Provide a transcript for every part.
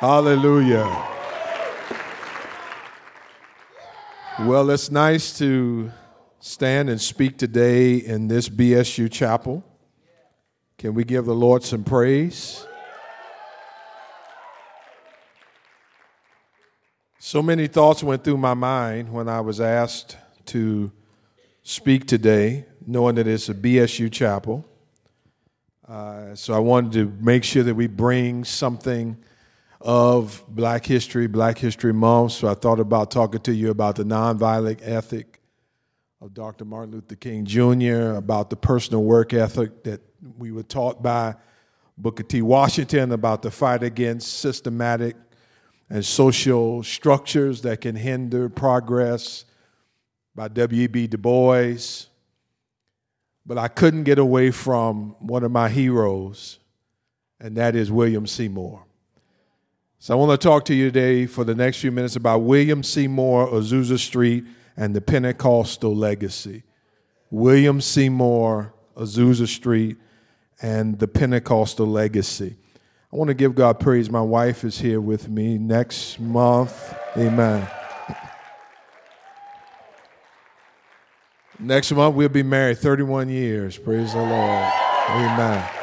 Hallelujah. Well, it's nice to stand and speak today in this BSU chapel. Can we give the Lord some praise? So many thoughts went through my mind when I was asked to speak today, knowing that it's a BSU chapel. Uh, so I wanted to make sure that we bring something of Black History, Black History Month. So I thought about talking to you about the nonviolent ethic of Dr. Martin Luther King Jr., about the personal work ethic that we were taught by Booker T. Washington, about the fight against systematic and social structures that can hinder progress by W.E.B. Du Bois. But I couldn't get away from one of my heroes, and that is William Seymour. So I want to talk to you today for the next few minutes about William Seymour, Azusa Street, and the Pentecostal legacy. William Seymour, Azusa Street, and the Pentecostal legacy. I want to give God praise. My wife is here with me next month. Amen. Next month, we'll be married 31 years. Praise the Lord. Amen.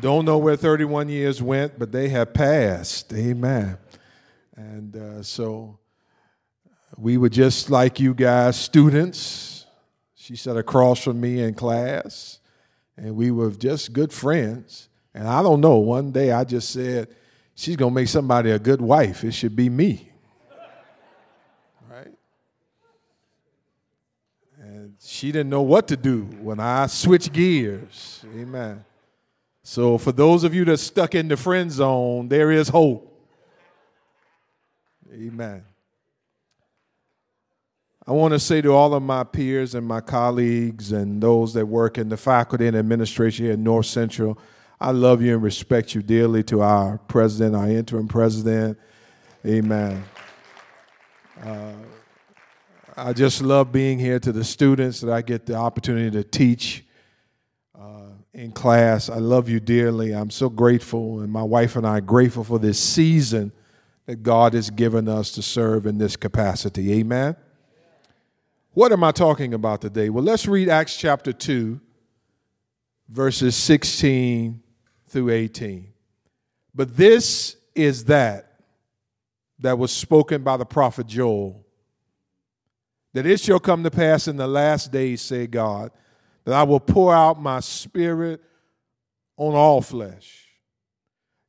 Don't know where 31 years went, but they have passed. Amen. And uh, so we were just like you guys, students. She sat across from me in class, and we were just good friends. And I don't know, one day I just said, she's going to make somebody a good wife. It should be me. Right? And she didn't know what to do when I switched gears. Amen. So, for those of you that stuck in the friend zone, there is hope. Amen. I want to say to all of my peers and my colleagues and those that work in the faculty and administration here at North Central, I love you and respect you dearly. To our president, our interim president, amen. Uh, I just love being here to the students that I get the opportunity to teach in class. I love you dearly. I'm so grateful, and my wife and I are grateful for this season that God has given us to serve in this capacity. Amen. What am I talking about today? Well, let's read Acts chapter 2, verses 16 through 18. But this is that that was spoken by the prophet Joel that it shall come to pass in the last days, say God that I will pour out my spirit on all flesh.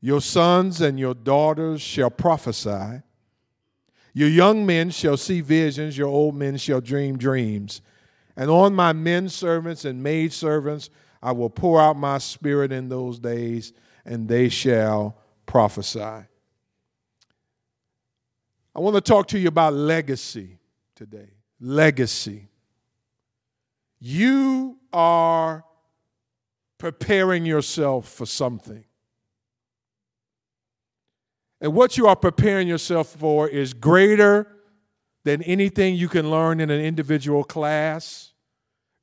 Your sons and your daughters shall prophesy. Your young men shall see visions, your old men shall dream dreams. And on my men servants and maid servants I will pour out my spirit in those days, and they shall prophesy. I want to talk to you about legacy today. Legacy. You are preparing yourself for something. And what you are preparing yourself for is greater than anything you can learn in an individual class,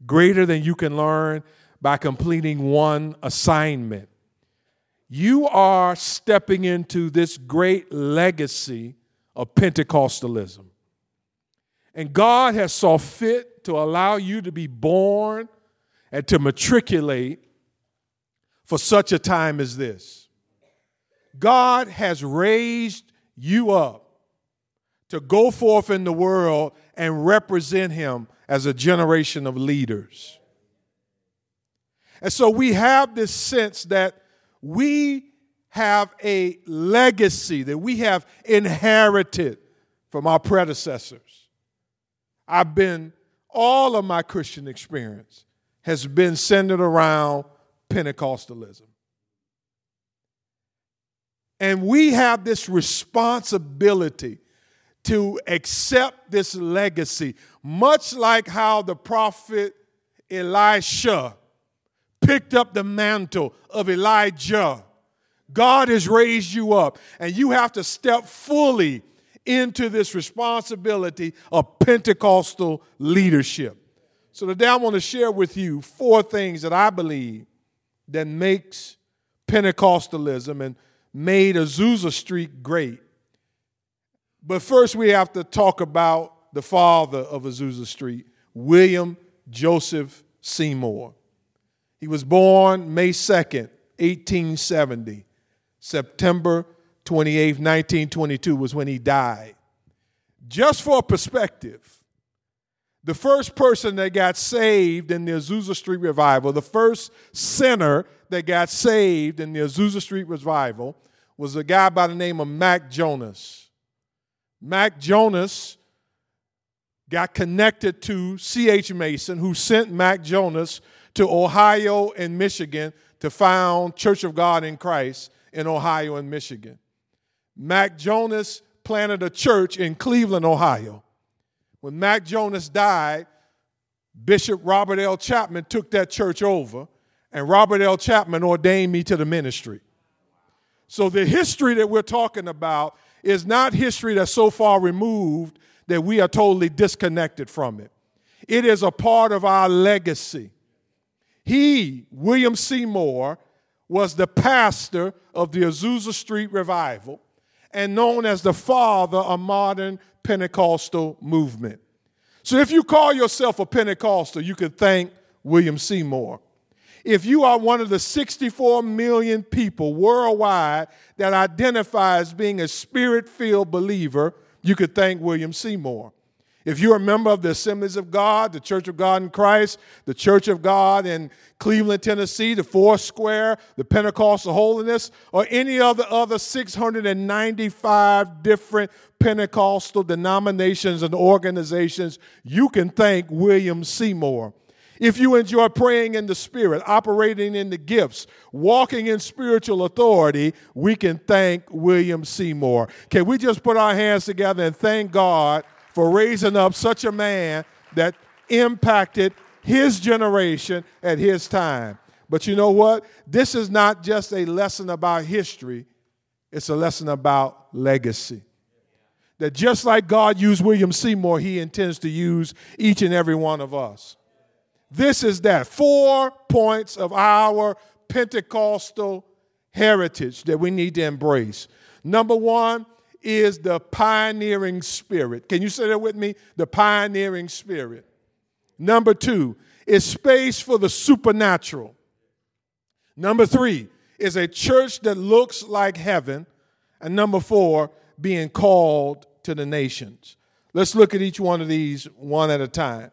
greater than you can learn by completing one assignment. You are stepping into this great legacy of Pentecostalism. And God has saw fit to allow you to be born and to matriculate for such a time as this. God has raised you up to go forth in the world and represent Him as a generation of leaders. And so we have this sense that we have a legacy that we have inherited from our predecessors. I've been, all of my Christian experience has been centered around Pentecostalism. And we have this responsibility to accept this legacy, much like how the prophet Elisha picked up the mantle of Elijah. God has raised you up, and you have to step fully into this responsibility of Pentecostal leadership. So today I want to share with you four things that I believe that makes Pentecostalism and made Azusa Street great. But first, we have to talk about the father of Azusa Street, William Joseph Seymour. He was born May 2nd, 1870. September 28, 1922 was when he died. Just for perspective, the first person that got saved in the Azusa Street revival, the first sinner that got saved in the Azusa Street revival, was a guy by the name of Mack Jonas. Mack Jonas got connected to C.H. Mason, who sent Mack Jonas to Ohio and Michigan to found Church of God in Christ in Ohio and Michigan. Mack Jonas planted a church in Cleveland, Ohio. When Mack Jonas died, Bishop Robert L. Chapman took that church over, and Robert L. Chapman ordained me to the ministry. So the history that we're talking about is not history that's so far removed that we are totally disconnected from it. It is a part of our legacy. He, William Seymour, was the pastor of the Azusa Street Revival and known as the father of modern Pentecostal movement. So if you call yourself a Pentecostal, you could thank William Seymour. If you are one of the 64 million people worldwide that identify as being a spirit filled believer, you could thank William Seymour. If you're a member of the Assemblies of God, the Church of God in Christ, the Church of God in Cleveland, Tennessee, the Foursquare, the Pentecostal Holiness, or any of the other 695 different Pentecostal denominations and organizations, you can thank William Seymour. If you enjoy praying in the Spirit, operating in the gifts, walking in spiritual authority, we can thank William Seymour. Can we just put our hands together and thank God for raising up such a man that impacted his generation at his time. But you know what? This is not just a lesson about history, it's a lesson about legacy. That just like God used William Seymour, he intends to use each and every one of us. This is that. Four points of our Pentecostal heritage that we need to embrace. Number one, is the pioneering spirit. Can you say that with me? The pioneering spirit. Number two is space for the supernatural. Number three is a church that looks like heaven. And number four, being called to the nations. Let's look at each one of these one at a time.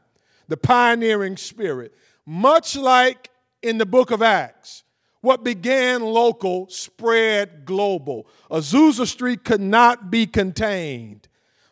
The pioneering spirit, much like in the book of Acts, what began local spread global. Azusa Street could not be contained.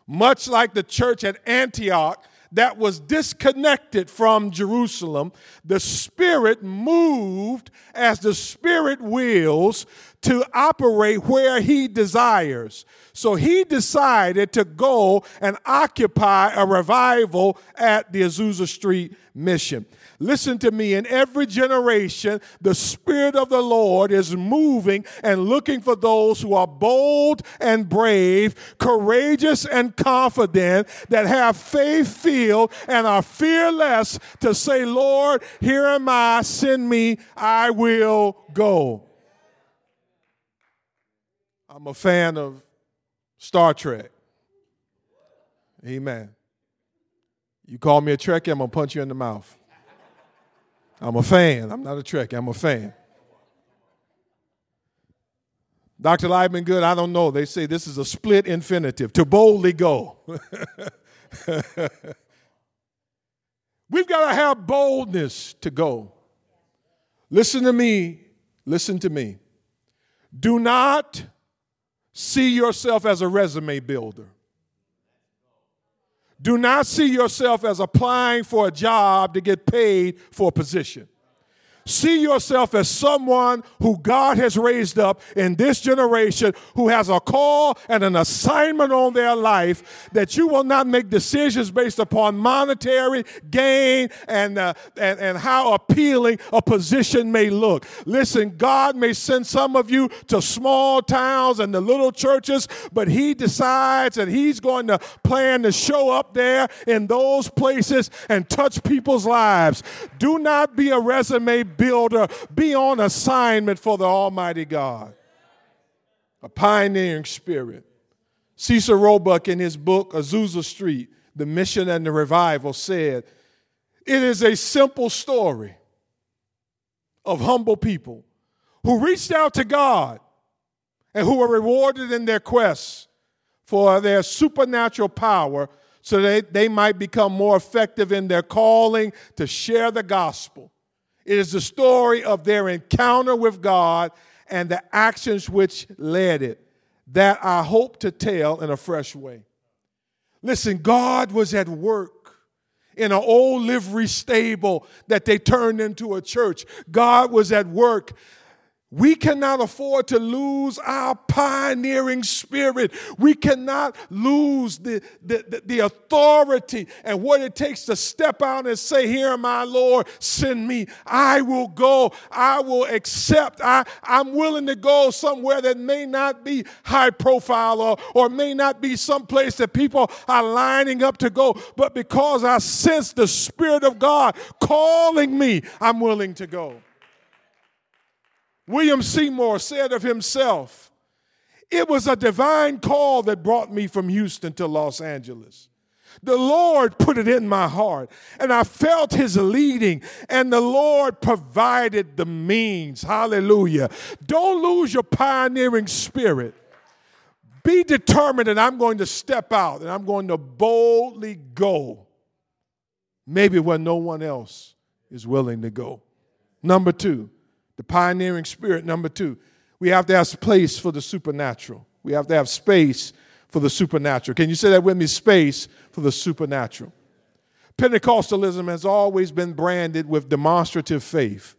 Much like the church at Antioch that was disconnected from Jerusalem, the Spirit moved as the Spirit wills to operate where He desires. So He decided to go and occupy a revival at the Azusa Street mission. Listen to me. In every generation, the Spirit of the Lord is moving and looking for those who are bold and brave, courageous and confident, that have faith filled and are fearless to say, Lord, here am I, send me, I will go. I'm a fan of Star Trek. Amen. You call me a Trekkie, I'm going to punch you in the mouth. I'm a fan. I'm not a Trekkie. I'm a fan. Dr. Liebman Good, I don't know. They say this is a split infinitive to boldly go. We've got to have boldness to go. Listen to me. Listen to me. Do not see yourself as a resume builder. Do not see yourself as applying for a job to get paid for a position. See yourself as someone who God has raised up in this generation who has a call and an assignment on their life that you will not make decisions based upon monetary gain and, uh, and, and how appealing a position may look. Listen, God may send some of you to small towns and the little churches, but He decides that He's going to plan to show up there in those places and touch people's lives. Do not be a resume builder, be on assignment for the Almighty God. a pioneering spirit. Cecil Robeck, in his book Azusa Street, The Mission and the Revival, said, It is a simple story of humble people who reached out to God and who were rewarded in their quest for their supernatural power so that they might become more effective in their calling to share the gospel. It is the story of their encounter with God and the actions which led it that I hope to tell in a fresh way. Listen, God was at work in an old livery stable that they turned into a church. God was at work we cannot afford to lose our pioneering spirit. We cannot lose the, the, the, authority and what it takes to step out and say, Here, my Lord, send me. I will go. I will accept. I, I'm willing to go somewhere that may not be high profile or, or may not be someplace that people are lining up to go. But because I sense the Spirit of God calling me, I'm willing to go. William Seymour said of himself, It was a divine call that brought me from Houston to Los Angeles. The Lord put it in my heart, and I felt His leading, and the Lord provided the means. Hallelujah. Don't lose your pioneering spirit. Be determined that I'm going to step out and I'm going to boldly go, maybe where no one else is willing to go. Number two, the pioneering spirit, number two, we have to have space for the supernatural. We have to have space for the supernatural. Can you say that with me? Space for the supernatural. Pentecostalism has always been branded with demonstrative faith.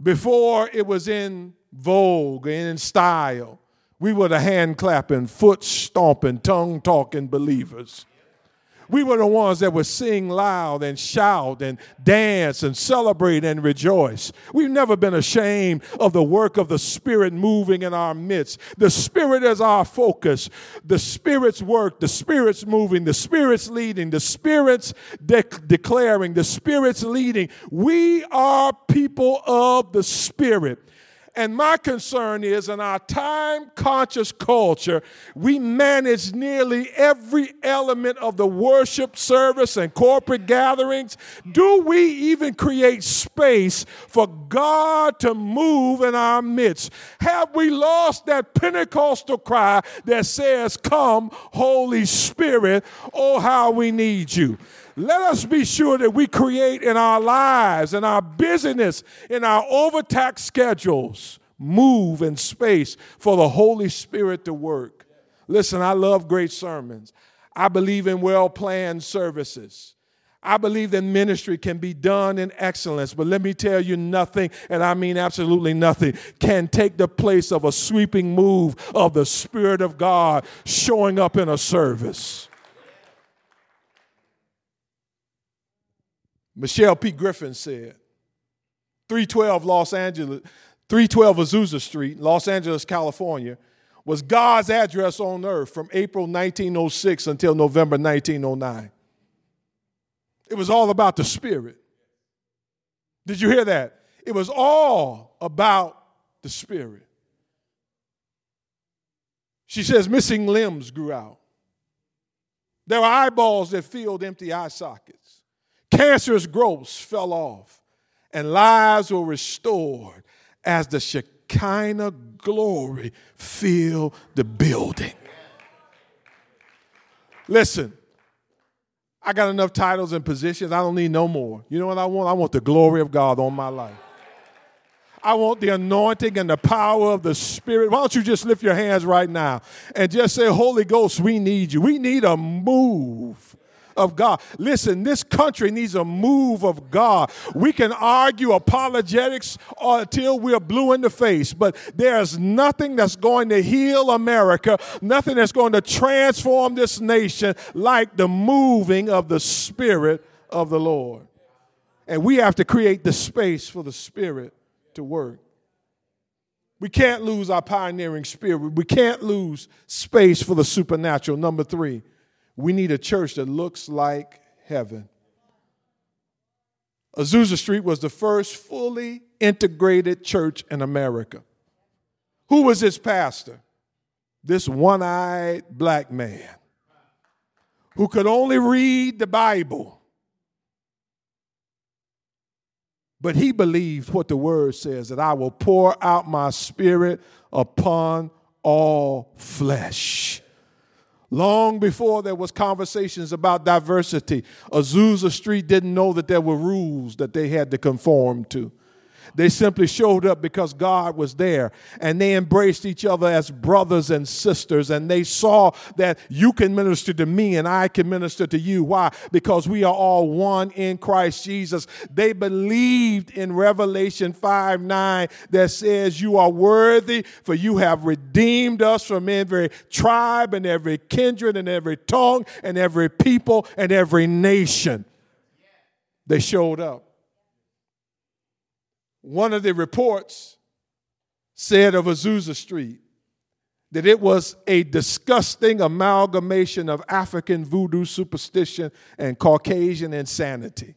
Before it was in vogue and in style, we were the hand clapping, foot stomping, tongue talking believers. We were the ones that would sing loud and shout and dance and celebrate and rejoice. We've never been ashamed of the work of the Spirit moving in our midst. The Spirit is our focus. The Spirit's work, the Spirit's moving, the Spirit's leading, the Spirit's de- declaring, the Spirit's leading. We are people of the Spirit. And my concern is in our time conscious culture, we manage nearly every element of the worship service and corporate gatherings. Do we even create space for God to move in our midst? Have we lost that Pentecostal cry that says, Come, Holy Spirit, oh, how we need you? Let us be sure that we create in our lives, in our business, in our overtaxed schedules, move and space for the Holy Spirit to work. Listen, I love great sermons. I believe in well planned services. I believe that ministry can be done in excellence, but let me tell you nothing, and I mean absolutely nothing, can take the place of a sweeping move of the Spirit of God showing up in a service. Michelle P. Griffin said, 312 Los Angeles, 312 Azusa Street, Los Angeles, California, was God's address on earth from April 1906 until November 1909. It was all about the Spirit. Did you hear that? It was all about the Spirit. She says missing limbs grew out. There were eyeballs that filled empty eye sockets. Cancerous growths fell off, and lives were restored as the Shekinah glory filled the building. Listen, I got enough titles and positions. I don't need no more. You know what I want? I want the glory of God on my life. I want the anointing and the power of the Spirit. Why don't you just lift your hands right now and just say, Holy Ghost, we need you. We need a move of God. Listen, this country needs a move of God. We can argue apologetics until we're blue in the face, but there's nothing that's going to heal America, nothing that's going to transform this nation like the moving of the Spirit of the Lord. And we have to create the space for the Spirit to work. We can't lose our pioneering spirit. We can't lose space for the supernatural. Number three, we need a church that looks like heaven. Azusa Street was the first fully integrated church in America. Who was his pastor? This one eyed black man who could only read the Bible. But he believed what the word says that I will pour out my spirit upon all flesh. Long before there was conversations about diversity, Azusa Street didn't know that there were rules that they had to conform to. They simply showed up because God was there and they embraced each other as brothers and sisters. And they saw that you can minister to me and I can minister to you. Why? Because we are all one in Christ Jesus. They believed in Revelation 5 9 that says, You are worthy, for you have redeemed us from every tribe and every kindred and every tongue and every people and every nation. They showed up. One of the reports said of Azusa Street that it was a disgusting amalgamation of African voodoo superstition and Caucasian insanity.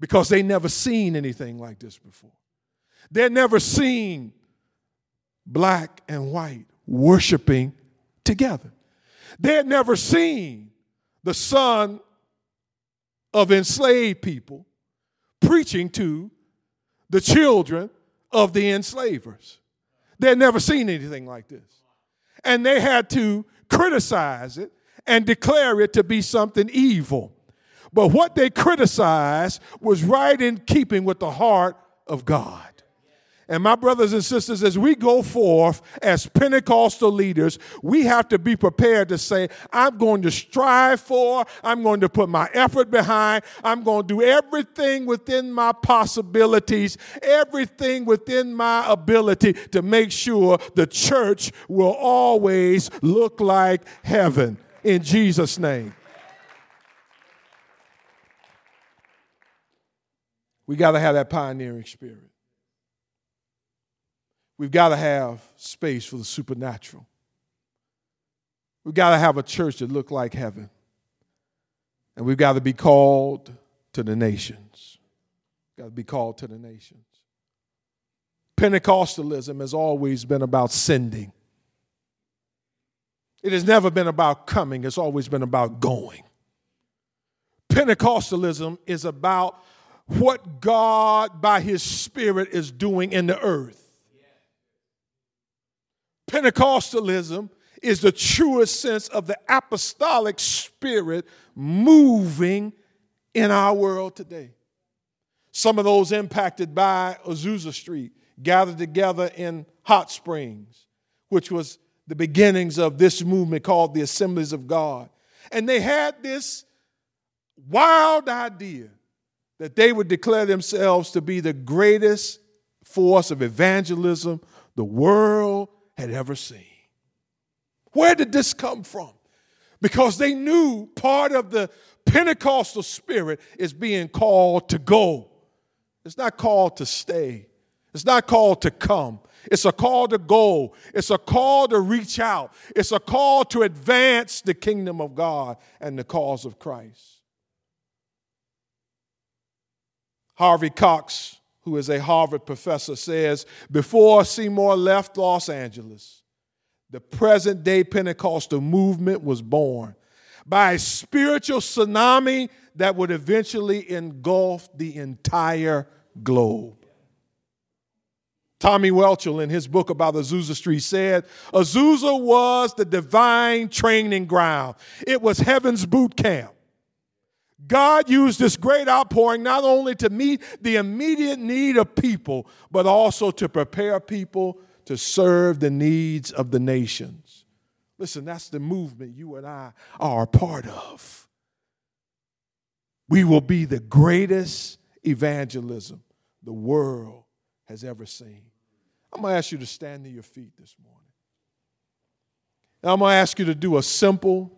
Because they never seen anything like this before. They'd never seen black and white worshiping together. They had never seen the son of enslaved people preaching to the children of the enslavers. They had never seen anything like this. And they had to criticize it and declare it to be something evil. But what they criticized was right in keeping with the heart of God. And my brothers and sisters, as we go forth as Pentecostal leaders, we have to be prepared to say, I'm going to strive for, I'm going to put my effort behind, I'm going to do everything within my possibilities, everything within my ability to make sure the church will always look like heaven. In Jesus' name. We got to have that pioneering spirit. We've got to have space for the supernatural. We've got to have a church that looks like heaven. And we've got to be called to the nations. Got to be called to the nations. Pentecostalism has always been about sending. It has never been about coming, it's always been about going. Pentecostalism is about what God, by His Spirit, is doing in the earth. Pentecostalism is the truest sense of the apostolic spirit moving in our world today. Some of those impacted by Azusa Street gathered together in Hot Springs, which was the beginnings of this movement called the Assemblies of God. And they had this wild idea that they would declare themselves to be the greatest force of evangelism the world had ever seen. Where did this come from? Because they knew part of the Pentecostal spirit is being called to go. It's not called to stay. It's not called to come. It's a call to go. It's a call to reach out. It's a call to advance the kingdom of God and the cause of Christ. Harvey Cox who is a Harvard professor, says before Seymour left Los Angeles, the present day Pentecostal movement was born by a spiritual tsunami that would eventually engulf the entire globe. Tommy Welchel, in his book about Azusa Street, said Azusa was the divine training ground, it was heaven's boot camp. God used this great outpouring not only to meet the immediate need of people, but also to prepare people to serve the needs of the nations. Listen, that's the movement you and I are a part of. We will be the greatest evangelism the world has ever seen. I'm going to ask you to stand to your feet this morning. And I'm going to ask you to do a simple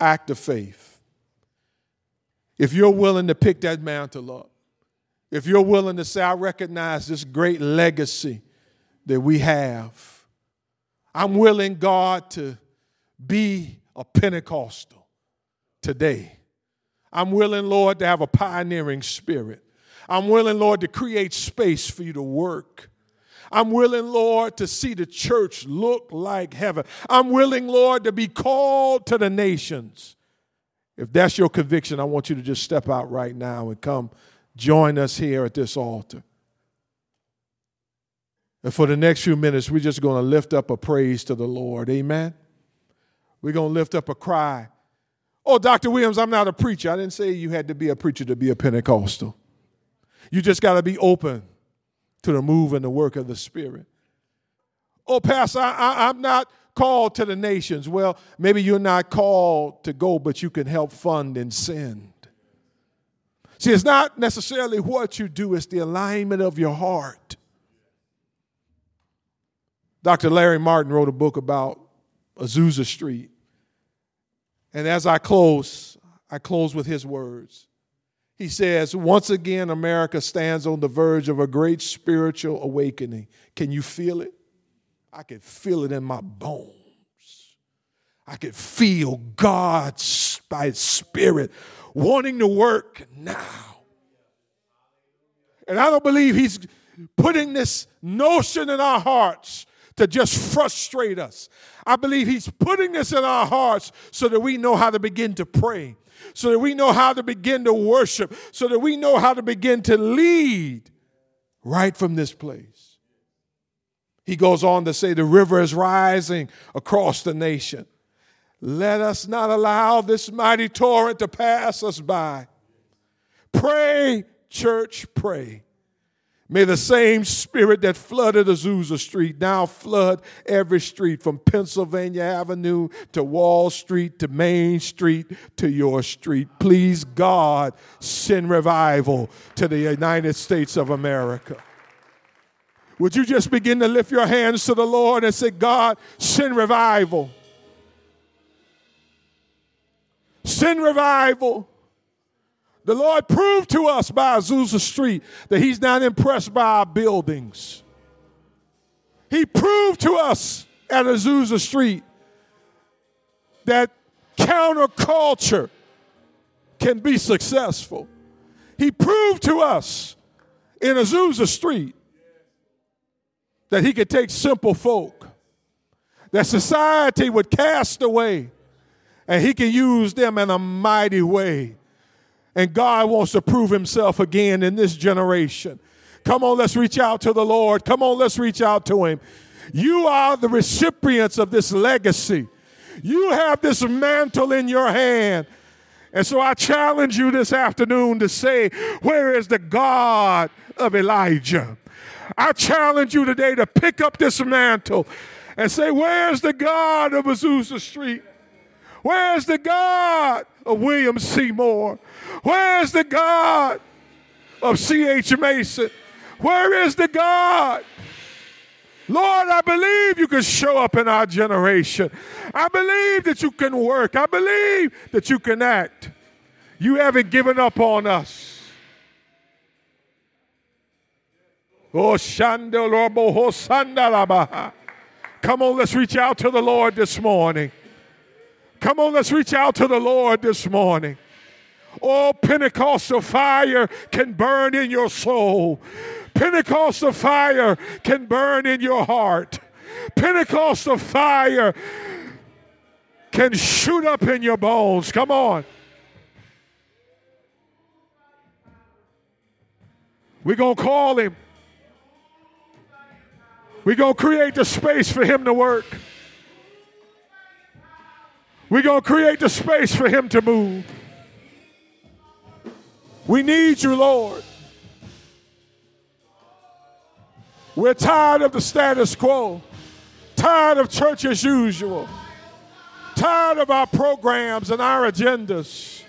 act of faith. If you're willing to pick that mantle up, if you're willing to say, I recognize this great legacy that we have, I'm willing, God, to be a Pentecostal today. I'm willing, Lord, to have a pioneering spirit. I'm willing, Lord, to create space for you to work I'm willing, Lord, to see the church look like heaven. I'm willing, Lord, to be called to the nations. If that's your conviction, I want you to just step out right now and come join us here at this altar. And for the next few minutes, we're just going to lift up a praise to the Lord. Amen. We're going to lift up a cry. Oh, Dr. Williams, I'm not a preacher. I didn't say you had to be a preacher to be a Pentecostal. You just got to be open to the move and the work of the Spirit. Oh, Pastor, I, am not called to the nations. Well, maybe you're not called to go, but you can help fund and send. See, it's not necessarily what you do, it's the alignment of your heart. Dr. Larry Martin wrote a book about Azusa Street. And as I close, I close with his words. He says, Once again, America stands on the verge of a great spiritual awakening. Can you feel it? I can feel it in my bones. I can feel God's by His Spirit wanting to work now. And I don't believe He's putting this notion in our hearts to just frustrate us. I believe He's putting this in our hearts so that we know how to begin to pray, so that we know how to begin to worship, so that we know how to begin to lead right from this place. He goes on to say, The river is rising across the nation. Let us not allow this mighty torrent to pass us by. Pray, church, pray. May the same spirit that flooded Azusa Street now flood every street from Pennsylvania Avenue to Wall Street to Main Street to your street. Please, God, send revival to the United States of America. Would you just begin to lift your hands to the Lord and say, God, send revival? Send revival. The Lord proved to us by Azusa Street that He's not impressed by our buildings. He proved to us at Azusa Street that counterculture can be successful. He proved to us in Azusa Street that he could take simple folk that society would cast away and he can use them in a mighty way and God wants to prove himself again in this generation. Come on, let's reach out to the Lord. Come on, let's reach out to him. You are the recipients of this legacy. You have this mantle in your hand. And so I challenge you this afternoon to say, Where is the God of Elijah? I challenge you today to pick up this mantle and say, Where's the God of Azusa Street? Where's the God of William Seymour? Where's the God of C.H. Mason? Where is the God? Lord, I believe you can show up in our generation. I believe that you can work. I believe that you can act. You haven't given up on us. Oh, Come on, let's reach out to the Lord this morning. Come on, let's reach out to the Lord this morning. Oh, Pentecostal fire can burn in your soul. Pentecostal fire can burn in your heart. Pentecostal fire can shoot up in your bones. Come on. We're going to call him. We're going to create the space for him to work. We're going to create the space for him to move. We need you, Lord. We're tired of the status quo, tired of church as usual, tired of our programs and our agendas.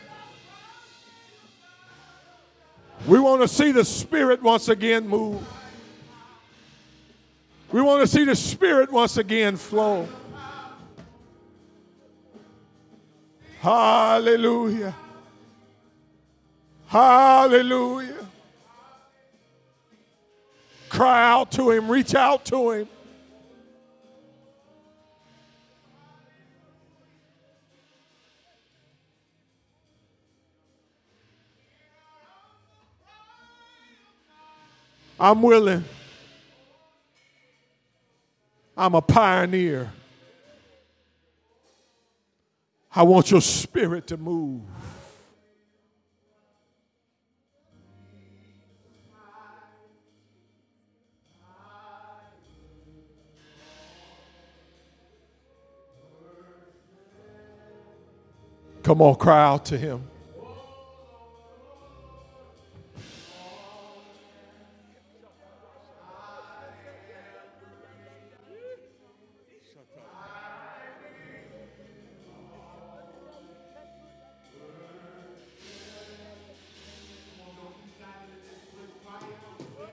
We want to see the Spirit once again move. We want to see the Spirit once again flow. Hallelujah. Hallelujah. Cry out to him, reach out to him. I'm willing. I'm a pioneer. I want your spirit to move. Come on, cry out to him.